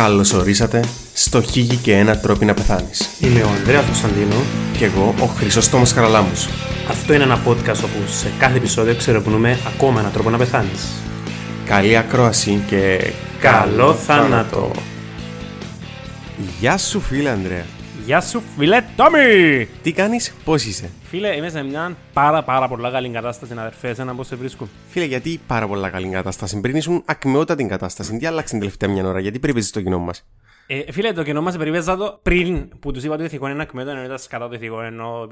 Καλώς ορίσατε στο Χίγη και ένα τρόπο να πεθάνεις. Είμαι ο Ανδρέας Κωνσταντίνο. Και εγώ ο Χρυσόστομος Χαραλάμους. Αυτό είναι ένα podcast όπου σε κάθε επεισόδιο ξερευνούμε ακόμα έναν τρόπο να πεθάνεις. Καλή ακρόαση και Καλό θάνατο. Γεια σου φίλε Ανδρέα. Γεια σου φίλε Τόμι! Τι κάνεις, πώς είσαι; Φίλε, είμαι σε μια πάρα πάρα πολλά καλή κατάσταση αδερφέ, εσένα πώς σε βρίσκω; Φίλε, γιατί πάρα πολλά καλή κατάσταση. Πριν ήσουν ακμεότατη κατάσταση. Τι άλλαξε την τελευταία μια ώρα, γιατί περιπέζεις το κοινό μας; Ε, φίλε, το κοινό μας περιπέζα το πριν που τους είπα ότι το ηθικό είναι ακμέτω, ενώ ήταν σκατά το ηθικό, ενώ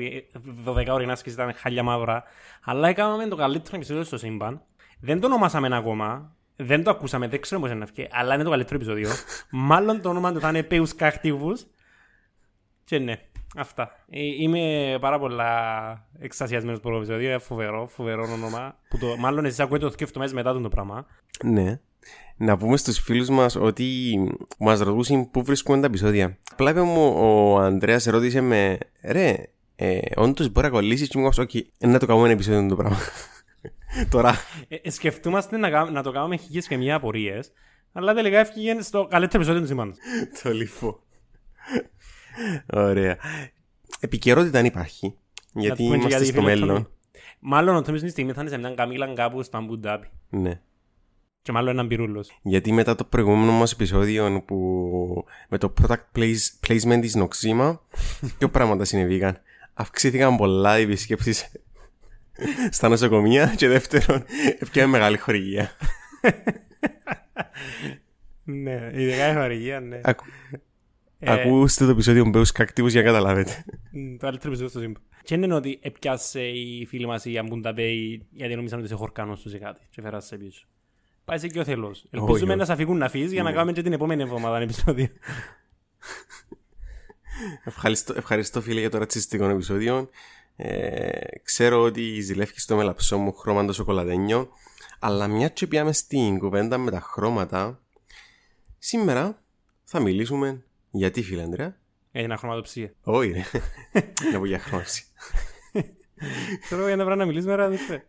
12 ώρες να σκήσεις ήταν χάλια μαύρα. Αλλά έκαναμε το καλύτερο επεισόδιο στο σύμπαν. Δεν το ονομάσαμε ακόμα, δεν το ακούσαμε, δεν ξέρω πώς είναι να βγει, αλλά είναι το καλύτερο επεισόδιο. Μάλλον το όνομα του θα είναι Πέους Κάχτιβους. Και ναι, αυτά. Ε, Είμαι πάρα πολλά εξασιασμένος από το επεισόδιο, ε, φοβερό, φοβερό όνομα. Που το, μάλλον εσείς ακούετε το σκέφτομαι μετά τον το πράγμα. Ναι. Να πούμε στους φίλους μας ότι μας ρωτούσαν πού βρίσκουμε τα επεισόδια. Απλά είπε μου ο Ανδρέας ρώτησε με «Ρε, ε, όντως μπορεί να κολλήσεις» και μου είπα «Όχι, ε, να το κάνουμε ένα επεισόδιο το πράγμα». Τώρα. Ε, ε, σκεφτούμαστε να, κα- να το κάνουμε χίλιες και μία απορίες, αλλά τελικά έφυγε στο καλύτερο επεισόδιο του σύμπαντος. το λυφό. Ωραία. Επικαιρότητα αν υπάρχει. Γιατί πούμε και είμαστε γιατί, στο φίλε, μέλλον. Τόμι. Μάλλον ο Τόμις τη στιγμή θα είναι σε μια καμίλα κάπου στο Αμπουντάμπι. Ναι. Και μάλλον έναν πυρούλος. Γιατί μετά το προηγούμενο μας επεισόδιο που με το product place- placement της Noxima δύο πράγματα συνεβήκαν. Αυξήθηκαν πολλά οι επισκέψεις στα νοσοκομεία και δεύτερον έπιανε μεγάλη χορηγία. Ναι, ειδικά η χορηγία, ναι. Ακού- Ε, Ακούστε το επεισόδιο με πέους κακτίβους για να καταλάβετε. μ, Το καλύτερο επεισόδιο στο σύμπαν. Και είναι ότι έπιασε η φίλη μας η Αμπουντάμπι γιατί νομίζαν ότι σε χορκάνος τους ή κάτι και φέρασε πίσω. Πάει σε και ο θελός. Ελπίζουμε όχι. να σε αφήγουν να φύγεις για να κάνουμε και την επόμενη εβδομάδα ένα επεισόδιο. Ευχαριστώ, ευχαριστώ φίλε για το ρατσιστικό επεισόδιο. Ε, ξέρω ότι ζηλεύει στο μελαψό μου χρώμα το σοκολατένιο, αλλά μια και πιάμε στην κουβέντα με τα χρώματα, σήμερα θα μιλήσουμε γιατί φίλε Ανδρέα; Για την αχρωματοψία. Όχι ρε, να πω για χρώμαση. Ξέρω για να πρέπει να μιλήσουμε ρε αδερφέ.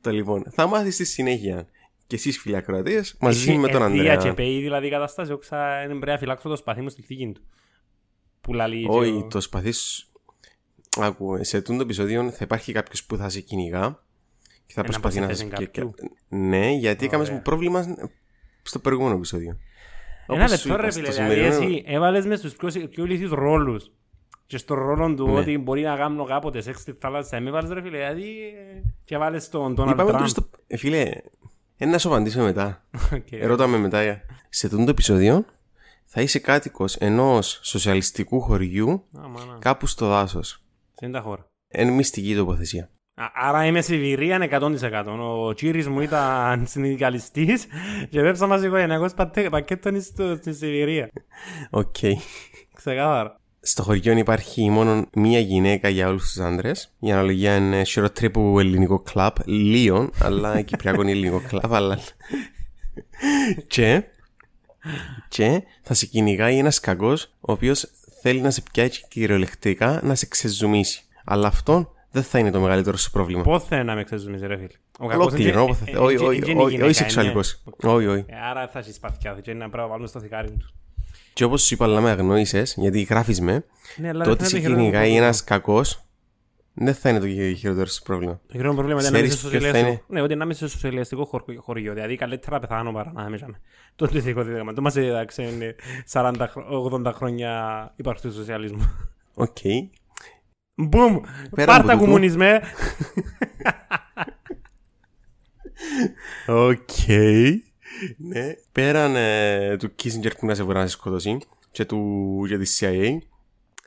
Το λοιπόν, θα μάθεις στη συνέχεια και εσείς φίλοι ακροατές μαζί Έχει με τον ευθεία Ανδρέα. και πέει δηλαδή η κατάσταση, όξα δεν πρέπει να φυλάξω το σπαθί μου στη θήκη του. Που λαλεί και Όχι, ο- το σπαθείς... Άκου, σε αυτό το επεισόδιο θα υπάρχει κάποιος που θα σε κυνηγά και θα Ένα προσπαθεί να πως σε θέση κάποιου. Ναι, γιατί έκαμες Ωραία. μου πρόβλημα στο προηγούμενο επεισόδιο. Ένα Όπως σου λεπτό είπα, ρε στο φίλε, δηλαδή σημερινό- εσύ έβαλες μες στους πιο, πιο ηλίθιους ρόλους. Και στο ρόλο του Ναι. ότι μπορεί να κάνω κάποτε σεξ στη θάλασσα, με βάλεις ρε φίλε, δηλαδή ε, και βάλες τον Donald Είπαμε Trump. τώρα στο... Ε, φίλε, ε, να σου απαντήσω μετά. Οκ. Ερώτα με μετά. Σε αυτό το επεισόδιο θα είσαι κάτοικος ενός σοσιαλιστικού χωριού Α, μάνα. κάπου στο δάσος. Είναι τα χώρα. Είναι μυστική τοποθεσία. Α, Άρα είμαι Σιβηρία 100%. Ο Τσίρις μου ήταν συνδικαλιστής και πέψα μας οικογενειακός πατέ- πακέτο στο- στη Σιβηρία. Οκ. Ξεκάθαρα. Στο χωριό υπάρχει μόνο μία γυναίκα για όλους τους άντρες. Η αναλογία είναι χειροτρίπου ελληνικό κλαμπ. Λίον, αλλά κυπριακό είναι ελληνικό κλαμπ. Αλλά... και, και θα σε κυνηγάει ένας κακός ο οποίος θέλει να σε πιάσει κυριολεκτικά να σε ξεζουμίσει. Αλλά αυτό δεν θα είναι το μεγαλύτερο σου πρόβλημα. Πώς θέλει να με ξεζουμίσει ρε φίλε. Ο κακός Ολόκληρο, είναι- όποτε ε, θε- ε, όχι, ε, όχι, ε, είναι όχι, γυναίκα, όχι σεξουαλικός. Όχι, όχι. Ε, Άρα θα έχει σπαθιά και είναι να πρέπει να βάλουμε στο θηκάρι του. Και όπως σου είπα, αλλά με αγνόησες, γιατί γράφεις με, Ναι, αλλά το δεν ότι είναι σε το χειρότερο κυνηγάει πρόβλημα. ένας κακός δεν θα είναι το χειρότερο σου πρόβλημα. Το χειρότερο πρόβλημα είναι να είμαι σε Ξέρεις ποιο θα σοσιαλιστικό. Ναι, ότι να είμαι σε σοσιαλιστικό χωρ- χωριό. Δηλαδή καλύτερα πεθάνω παρά να είμαι שם. Το ηθικό δίδαγμα. Το μας έδειξε είναι 40, χρο- 80 χρόνια ύπαρξη του σοσιαλισμού. Οκ. Μπουμ! Πέρα Πάρτα από τούτο- κομμουνισμέ! Οκ. Ναι. Πέραν ε, του Kissinger που να σε μπορεί να σε σκοτώσει και, του, και της CIA,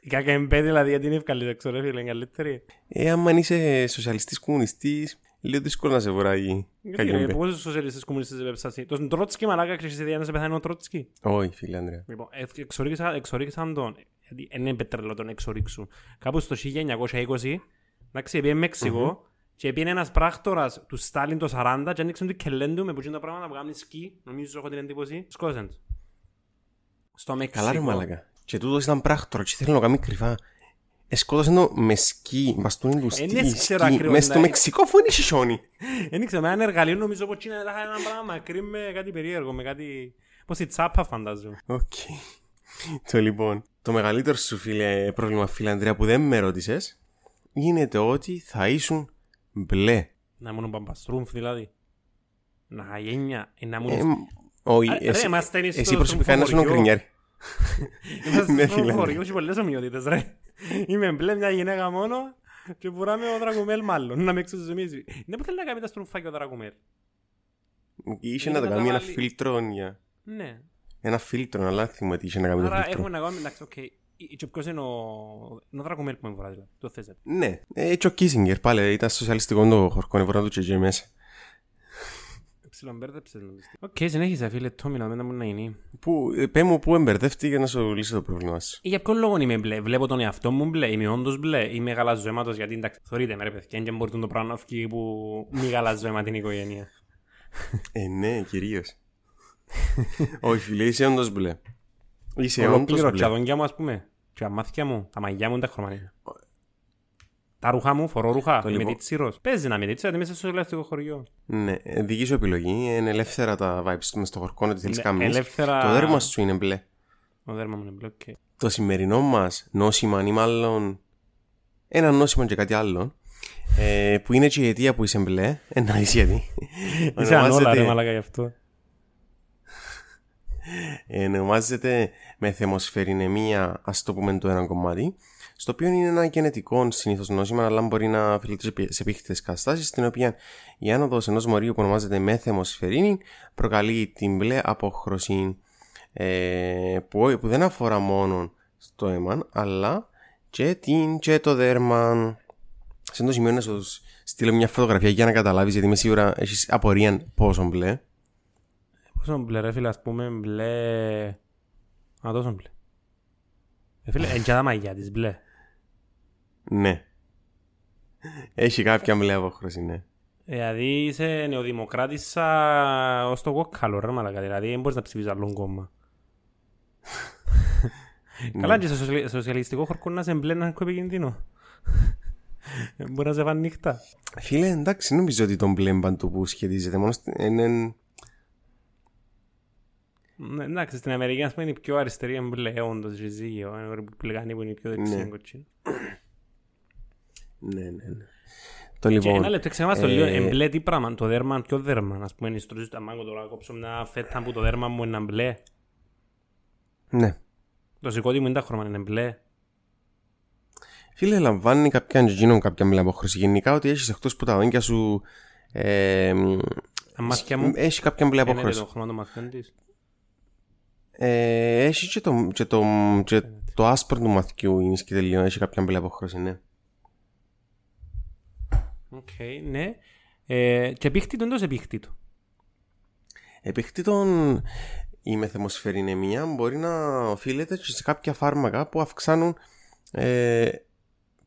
Η KGB δηλαδή γιατί είναι ευκαλύτερη, ξέρω φίλε, είναι καλύτερη. ε, άμα είσαι σοσιαλιστής κομμουνιστής, λίγο δύσκολο να σε βοράει Γιατί ρε, κακέμπε. πόσους σοσιαλιστές κομμουνιστές έπεψαν. Τον Τρότσκι μαλάκα ξέρεις ιδέα να σε πεθάνει ο Τρότσκι; Όχι, φίλε Ανδρέα. Λοιπόν, εξ- εξορίξα- εξορίξαν τον. Γιατί δεν είναι πετρελό τον εξορίξουν. Κάπου στο 1920, εντάξει, πήγε Μεξικό και πήγε ένας πράκτορας του Στάλιν το 40 και άνοιξαν του κελέντου με που τα πράγματα που κάνουν σκι, νομίζω έχω την εντύπωση, σκόσαν τους. Στο Μεξικό. Καλά ρε μάλακα. Και τούτος ήταν πράκτορας και θέλει να το κάνει κρυφά. Εσκότωσε το με σκι, μπαστούνι του Ε, σκι, ναι, ξέρω σκι, ακριβώς, μες στο ναι. Μεξικό αφού είναι χιόνι. Δεν ήξερα, με ένα εργαλείο νομίζω από Κίνα θα ένα πράγμα μακρύ με κάτι περίεργο, με κάτι... Πώς η τσάπα φαντάζομαι. Οκ. Το λοιπόν, το μεγαλύτερο σου φίλε, πρόβλημα φίλε Ανδρέα που δεν με ρώτησες είναι το ότι θα ήσουν μπλε. Να ήμουν μπαμπαστρούμφ δηλαδή. Να γένια, ε, να Ε, ήμουν... μ, Όχι, Α, ρε, εσύ, είμαστε στο εσύ προσωπικά να ήσουν ο στρουμφοχωριό. Γκρινιάρη. Είμαστε Ναι, στο φίλε. χωριό, έχει πολλές ομοιότητες ρε. Είμαι μπλε μια γυναίκα μόνο και βουράμε ο Δρακουμέλ μάλλον. Να με εξοζυμίζει. Ναι, που θέλει να κάνει τα στρούμφα ο Δρακουμέλ. Είχε Είναι να το να κάνει τα ένα βάλει. φίλτρο για... Ναι. Ένα φίλτρο, αλλά θυμούμαι ότι είχε να κάνει το Άρα φίλτρο. έχουμε να κάνουμε, εντάξει, οκ. Ε, Και ποιος είναι ο... Είναι ο Δρακουμέλ που με βουρά δηλαδή. Το θες. ρε. Ναι, ε, και ο Κίσιγκερ πάλι ήταν σοσιαλιστικό το χορκό, έβρα του και εκεί μέσα. Ψιλομπέρδεψες νομίζω. Οκ, συνέχισε φίλε, Τόμι, να μην να είναι. Πού, ε, πέ μου πού εμπερδεύτηκε να σου λύσει το πρόβλημα σου; Για ποιον λόγο είμαι μπλε, βλέπω τον εαυτό μου μπλε, είμαι όντως μπλε, είμαι γαλαζοαίματος γιατί εντάξει, θωρείτε με ρε παιδιά, και μπορεί το πράγμα να φύγει που μη γαλαζοαίματη είναι η οικογένεια. Ε, ναι, κυρίως. Όχι, φίλε, είσαι όντως μπλε. Είσαι Ολόκληρο, όντως και τα μπλε. δόντια μου ας πούμε, και τα μάτια μου, τα μαλλιά μου είναι τα χρωμανία. Τα ρούχα μου, φορώ ρούχα, Το είμαι λοιπόν- τίτσιρος. Παίζει να είμαι τίτσιρος, γιατί είμαι στο ελεύθερο χωριό. Ναι, ε, δική σου επιλογή. Είναι ελεύθερα τα vibes του μες στο χορκό, ότι θέλεις Ναι, καμία. ελεύθερα- Το δέρμα σου είναι μπλε. Ο δέρμα μου είναι μπλε, οκ. Το σημερινό μας νόσημα, ή μάλλον ένα νόσημα και κάτι άλλο, ε, που είναι και η αιτία που είσαι μπλε, ένα είσαι γιατί. Είσαι ανόλα ρε Ονομάζεται- μαλάκα γι' αυτό. ονομάζεται μεθαιμοσφαιριναιμία, ας το πούμε το ένα κομμάτι, στο οποίο είναι ένα γενετικό συνήθως νόσημα, αλλά μπορεί να οφείλεται σε επίκτητες καταστάσεις, στην οποία η άνοδος ενός μορίου που ονομάζεται μεθεμοσφαιρίνη προκαλεί την μπλε απόχρωση ε, που, που δεν αφορά μόνο στο αίμα, αλλά και, την, και το δέρμα. Σε αυτό το σημείο να σου στείλω μια φωτογραφία για να καταλάβεις, γιατί είμαι σίγουρα έχεις απορία πόσο μπλε. Πόσο μπλε ρε φίλε, ας πούμε μπλε... Α, τόσο μπλε. Ε, φίλε, είναι και τα μαγιά της μπλε. Ναι. Έχει κάποια μπλε απόχρωση, ναι. Δηλαδή είσαι νεοδημοκράτησα ως το κόκκαλο ρε μαλάκα, δηλαδή δεν μπορείς να ψηφίσεις άλλον κόμμα. Καλά και σε σοσιαλ- σοσιαλιστικό χορκό να σε μπλε να είναι επικίνδυνο. Μπορεί να σε φάνε νύχτα. Φίλε, εντάξει, νομίζω ότι τον μπλε παντού που σχετίζεται μόνο στην. είναι- Ναι, Εντάξει, στην Αμερική ας πούμε είναι η πιο αριστερή είναι μπλε, όντως, ριζίγιο. Είναι οι Ρεπουμπλικάνοι που είναι οι πιο δεξιοί Ναι. Είναι κοτσίνοι. Ναι, ναι, ναι. Το Και λοιπόν. ένα λεπτό ξεχάμαστε το ε, λίγο, εμπλέ τι πράγμα, το δέρμα, ποιο δέρμα, ας πούμε, είναι στρώσεις τα μάγκο τώρα, κόψω μια φέτα που το δέρμα μου είναι μπλε. Ναι. Το σηκώτη μου είναι τα χρώμα, είναι μπλε. Φίλε, λαμβάνει κάποια γίνον κάποια μπλε απόχρωση. Γενικά ότι έχεις εκτός που τα δόντια σου. Ε, μ, Τα μάτια μου έχει κάποια μπλε είναι απόχρωση. το χρώμα των μαθιών της. Ε, έχει και το, και, το, και το άσπρο του μαθιού είναι σκητελείο, έχει κάποια μπλε απόχρωση, ναι. Οκ, ναι. Ε, και πήχτη του εντός επήχτη του. Επιχτήτων η μεθεμοσφαιρινεμία μπορεί να οφείλεται και σε κάποια φάρμακα που αυξάνουν, ε,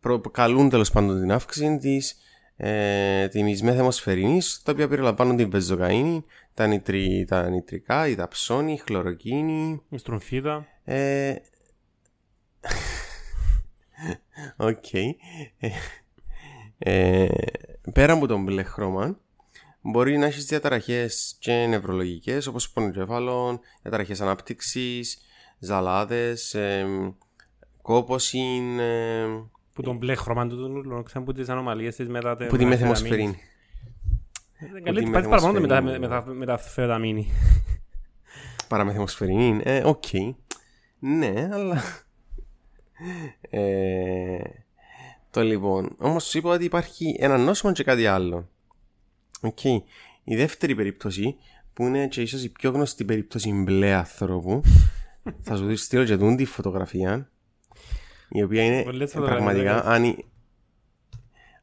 προκαλούν τέλος πάντων την αύξηση της, ε, της μεθεμοσφαιρινής, τα οποία περιλαμβάνουν την πεζοκαΐνη, τα, νητρι, τα νητρικά, η ταψόνη, η χλωροκίνη. Η στρομφίδα. Ε, Οκ. Ε, ε, πέρα από τον μπλε χρώμα, μπορεί να έχεις διαταραχές και νευρολογικές, όπως πονοκέφαλων, διαταραχές ανάπτυξης, ζαλάδες, ε, κόποση. Ε, Που τον μπλε χρώμα του του νουλού, ξέρουν που τις ανομαλίες της μετά που τη μεθεμοσφαιρίνη. Καλύτερα, πάει τη παραπάνω μετά μεθεμοσφαιρίνη. με τα- με τα φεταμίνη. Παρά μεθαιμοσφαιρίνη. Ε, οκ. Ναι, αλλά. Ε, το λοιπόν. Όμως σου είπα ότι υπάρχει ένα νόσημα και κάτι άλλο. Οκ. Η δεύτερη περίπτωση, που είναι και ίσως η πιο γνωστή περίπτωση μπλε ανθρώπου, θα σου στείλω και τούν τη φωτογραφία. Η οποία είναι Πολλές φωτογραφίες, πραγματικά. δεν Αν, η-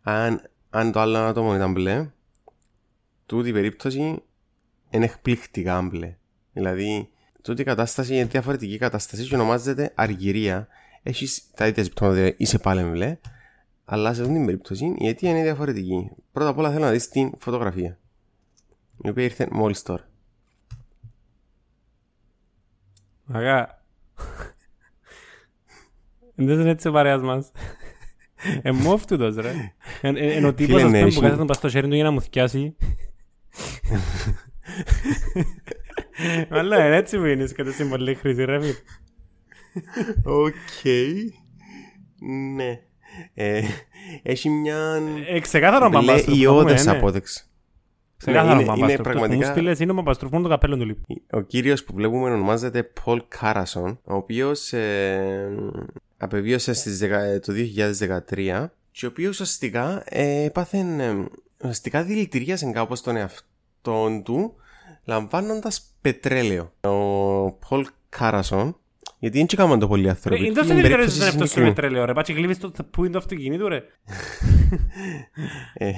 αν, αν το άλλο άτομο ήταν μπλε, τούτη η περίπτωση είναι εκπληκτικά μπλε. Δηλαδή, τούτη η κατάσταση είναι διαφορετική κατάσταση και ονομάζεται αργυρία. Έχεις τα ίδια συμπτώματα, δηλαδή είσαι πάλι μπλε, αλλά σε αυτήν την περίπτωση η αιτία είναι διαφορετική. Πρώτα απ' όλα θέλω να δεις την φωτογραφία, η οποία ήρθε μόλις τώρα. Αγά. Δεν είναι έτσι ο παρέας μας. Ε, μόφ τούτος ρε. Εν- εν- Εν ο τύπος Φίλε, ας ναι, πούμε που εσύ- κάθεται πας στο χέρι του για να μου θυκιάσει. Αλλά είναι έτσι που είναι, κατά στην πολύ χρήση, ρε φίλε. Οκ. Ναι. Ε, έχει μια. Ε, ξεκάθαρο Λέει μπαμπάστροφ. ιώδες απόδειξη. Ξεκάθαρο είναι- είναι μπαμπάστροφ. πραγματικά- Μου στείλες, είναι ο μπαμπάστροφ μόνο το καπέλο του λείπει. Ο κύριος που βλέπουμε ονομάζεται Πολ Κάρασον, ο οποίος ε, απεβίωσε στις δεκα- το 2013 και ο οποίος ουσιαστικά ε, έπαθε, ε, ουσιαστικά δηλητηρίασε κάπως τον εαυτό του λαμβάνοντας πετρέλαιο. Ο Πολ Κάρασον, γιατί δεν τσικάμαν το πολλοί άνθρωποι. Είναι και τόσο στην ενδιαφέρον περίπτωση αυτό στο συγκεκριμένη- πετρέλαιο, ρε. Πάτσε γλύβεις το που είναι το αυτοκίνητο, ρε. Ε,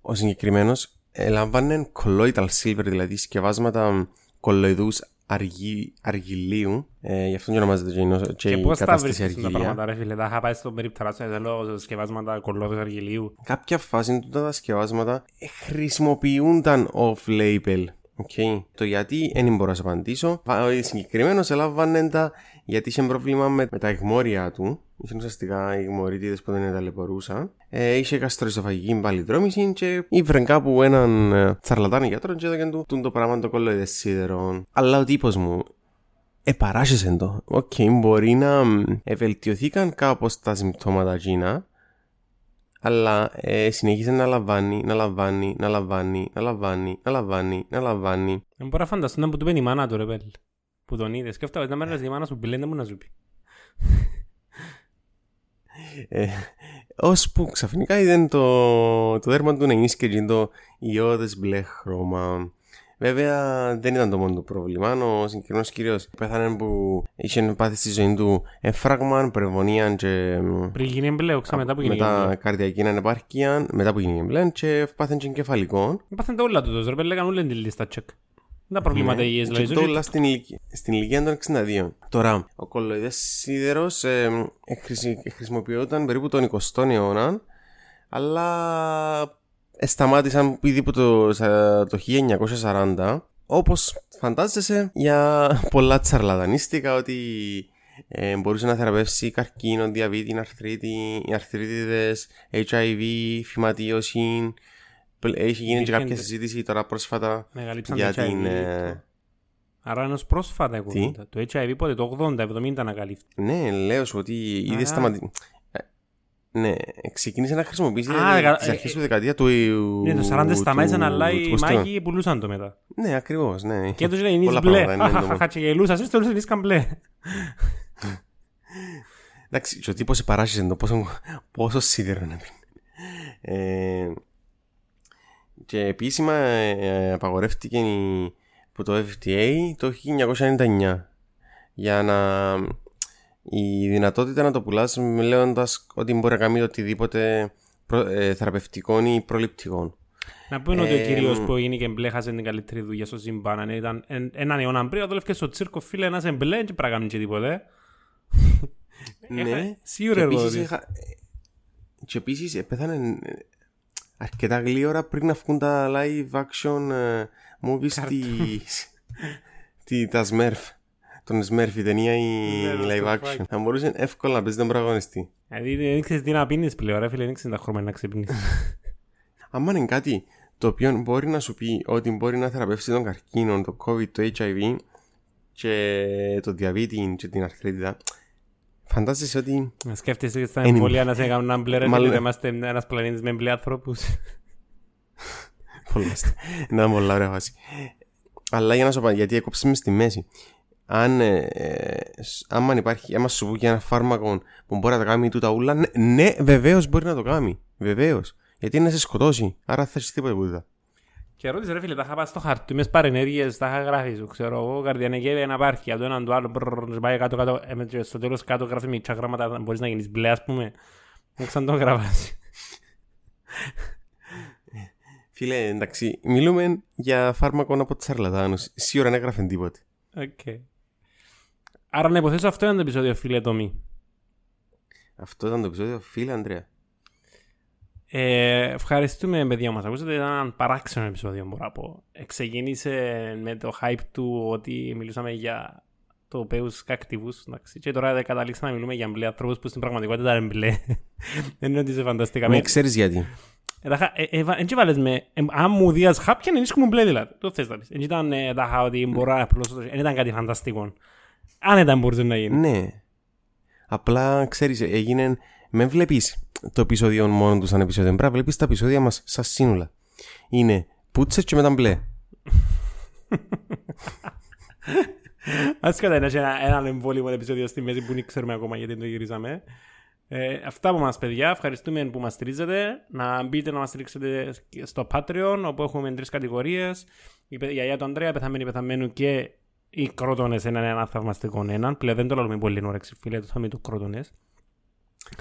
ο συγκεκριμένος λάμβανε colloidal silver, δηλαδή σκευάσματα κολοειδούς αργυ, αργυλίου. Ε, γι' αυτό και ονομάζεται και, η νο- και Και η πώς τα κατάσταση βρίσκεις τα αργυλία. πράγματα, ρε φίλε. Τα είχα πάει στον περίπτερα σου, θέλω σκευάσματα κολλώδες αργυλίου. Κάποια φάση του τα σκευάσματα ε, χρησιμοποιούνταν off-label. Okay. Το γιατί δεν μπορώ να σε απαντήσω. Ο συγκεκριμένος έλαβαν τα γιατί είχε πρόβλημα με, με τα εγμόρια του. Είχε ουσιαστικά εγμωρίτιδε που δεν ταλαιπωρούσαν. Ε, είχε γαστροϊσοφαγική παλιδρόμηση και ήβρε κάπου έναν ε, τσαρλατάνι γιατρό και έδωκε του τούν το πράγμα το κολλοειδε σίδερο. Αλλά ο τύπος μου επαράσχεσαι το. Οκ, μπορεί να μ, ευελτιωθήκαν κάπως τα συμπτώματα εκείνα, αλλά ε, συνεχίζει να λαμβάνει, να λαμβάνει, να λαμβάνει, να λαμβάνει, να λαμβάνει, να λαμβάνει. Δεν μπορώ να φανταστώ να μου το πει η μάνα του, ρε πέλ. Που τον είδες. Σκέφτομαι να μέρες η μάνα σου πιλέντε μου να σου πει. Ε, ώσπου ξαφνικά είδε το, το δέρμα του να ενίσχυε και το ιώδες μπλε χρώμα. Βέβαια δεν ήταν το μόνο του πρόβλημα. Ο συγκεκριμένος κύριος πέθανε που είχε πάθει στη ζωή του εφράγμα, πρεβονία και μ, Πριν γίνει μπλε, όξα μετά που γίνει μετά μπλε. καρδιακή ανεπάρκεια, μετά που γίνει μπλε και πάθανε και εγκεφαλικό. Πάθαν τα όλα τους, ρε πέλ, έκαναν όλη τη λίστα τσεκ. Δεν τα προβλήματα Ναι, υγιές, και δηλαδή. το ζωή- όλα στην ηλικία, στην ηλικία των 62. Τώρα, ο κολοειδές σίδερος ε, ε, χρησι- χρησιμοποιόταν περίπου τον 20ο αιώνα, αλλά ε, σταμάτησαν ήδη από το, σα- το 1940, όπως φαντάζεσαι για πολλά τσαρλατανίστικα ότι ε, μπορούσε να θεραπεύσει καρκίνο, διαβήτη, αρθρίτη, αρθρίτιδες, HIV, φυματίωση. Πλ- Έχει γίνει και Υπήρχε- κάποια συζήτηση τώρα πρόσφατα Μεγαλύψαν για το HIV. την. ε, Άρα είναι ως πρόσφατα η Τι; κουβέντα. Το HIV πότε, το 80-70 ανακαλύφθηκε. Ναι, λέω σου ότι ήδη Α. σταματή. Ναι, ξεκίνησε να χρησιμοποιήσεις Α, ε, δεκα- τις ε, αρχές ε, του δεκαετία του. Ναι, το 40 σταμάτησαν, αλλά του οι 20ου. μάγοι πουλούσαν το μετά. Ναι, ακριβώς, ναι. Και τους λέει, είναι Πολλά μπλε. πράγματα είναι το μόνο. Χαχαχα, και γελούσαν, εσείς το λούσαν, ήσκαν μπλε. Εντάξει, και ο τύπος σε παράσχεσε το πόσο, πόσο σίδερο να πει. Ε, και επίσημα ε, ε, απαγορεύτηκε η- από το FDA το 1999 για να η δυνατότητα να το πουλάς λέγοντας ότι μπορεί να κάνει οτιδήποτε προ, ε, θεραπευτικό ή προληπτικό. Να πούμε ότι ο Ε, κύριος μ. που έγινε και μπλε χάσε την καλύτερη δουλειά στο σύμπαν. Αν Ήταν εν- έναν αιώνα πριν, δούλευε στο τσίρκο, φίλε, ένας εμπλέ και πρέπει να κάνεις και τίποτε. ε. Ναι. Έχα- Σίγουρα Και εγώ. επίσης, ότι- είχα... και επίσης ε, πέθανε ε, αρκετά γλύωρα πριν να βγουν τα live action ε, movies της... τη, τα Smurf. Τον Smurf η ταινία η Ναι, το live Smurfάκι. action. Θα μπορούσε εύκολα να παίζει τον πρωταγωνιστή. Δηλαδή δεν ξέρεις τι να πίνεις πλέον, ρε φίλε, δεν ξέρεις τα χρώματα να ξυπνήσεις. Αν είναι κάτι το οποίο μπορεί να σου πει ότι μπορεί να θεραπεύσει τον καρκίνο, το COVID, το HIV και το διαβήτη και την αρθρίτιδα, φαντάζεσαι ότι Να σκέφτεσαι και στα Εν- εμβόλια να σε κάνουν ένα μπλε, ρε Μάλλον- φίλε, είμαστε ένας πλανήτης με μπλε άνθρωπους. Πολλά στε- Να είναι πολλά ωραία φάση. Αλλά για να σου πω, γιατί έκοψες μες στη μέση. Αν, ε, ε, σ- άμα υπάρχει, άμα σου πω για ένα φάρμακο που μπορεί να τα κάνει τούτα ούλα, ναι, ναι βεβαίως μπορεί να το κάνει. Βεβαίως. Γιατί είναι να σε σκοτώσει. Άρα θα έχει τίποτα που Και ρώτησε ρε φίλε, τα είχα πάει στο χαρτί, μες παρενέργειες, τα είχα γράφει σου, ξέρω εγώ, καρδιανεγεύει ένα πάρκι, το έναν το άλλο, μπρρρρ, πάει κάτω κάτω, ε, με- και στο τέλος κάτω γράφει μικρά γράμματα, μπορείς να γίνεις μπλε ας πούμε. Δεν ξέρω αν το γράφασιν. Φίλε, εντάξει, μιλούμε για φάρμακο από τσαρλατάνου. Σίγουρα δεν έγραφε τίποτε. Οκ. Άρα να υποθέσω αυτό είναι το επεισόδιο φίλε Τόμι. Αυτό ήταν το επεισόδιο. Φίλε, Αντρέα. Ε, ευχαριστούμε παιδιά μας. Ακούσατε ήταν ένα παράξενο επεισόδιο μπορώ να πω. Ε, Ξεκίνησε με το hype του ότι μιλούσαμε για το πέους κακτιβούς εντάξει. και τώρα καταλήξαμε να μιλούμε για μπλε ανθρώπους που στην πραγματικότητα είναι μπλε. Δεν είναι ότι σε φανταστήκαμε. Με ξέρεις γιατί. Εν και βάλες με, ε, αν μου δίας χάπια, δεν ήσουν μπλε δηλαδή. Το θες να πεις. Εν ήταν τα είχα ότι μπορώ να απλώσω, δεν ήταν κάτι φανταστικό. Αν ήταν μπορούσε να γίνει. Ναι. Απλά, ξέρεις, έγινε... Με βλέπεις το επεισόδιο μόνο του σαν επεισόδιο. Πρέπει να βλέπεις τα επεισόδια μας σαν σύνολα. Είναι πούτσες και μετά μπλε. Ας κατά είναι ένα, ένα εμβόλυμο επεισόδιο στη μέση που δεν ξέρουμε ακόμα γιατί το γυρίζαμε. Ε, αυτά από μας παιδιά, ευχαριστούμε που μας στηρίζετε. Να μπείτε να μας στηρίξετε στο Patreon όπου έχουμε τρεις κατηγορίες. Η γιαγιά του Ανδρέα, πεθαμένη πεθαμένου και οι κρότονες έναν ένα θαυμαστικό έναν. Πλέον δεν το λέμε πολύ όρεξη φίλε, το θα του κρότονες.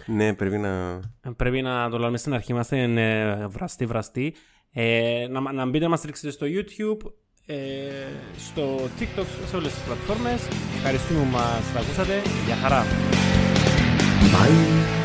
Ναι, πρέπει να... Ε, πρέπει να το λέμε στην αρχή, είμαστε ε, βραστοί βραστοί. Ε, να, να μπείτε να μας στηρίξετε στο YouTube, ε, στο TikTok, σε όλες τις πλατφόρμες. Ευχαριστούμε που μας ακούσατε. Γεια χαρά. Bye.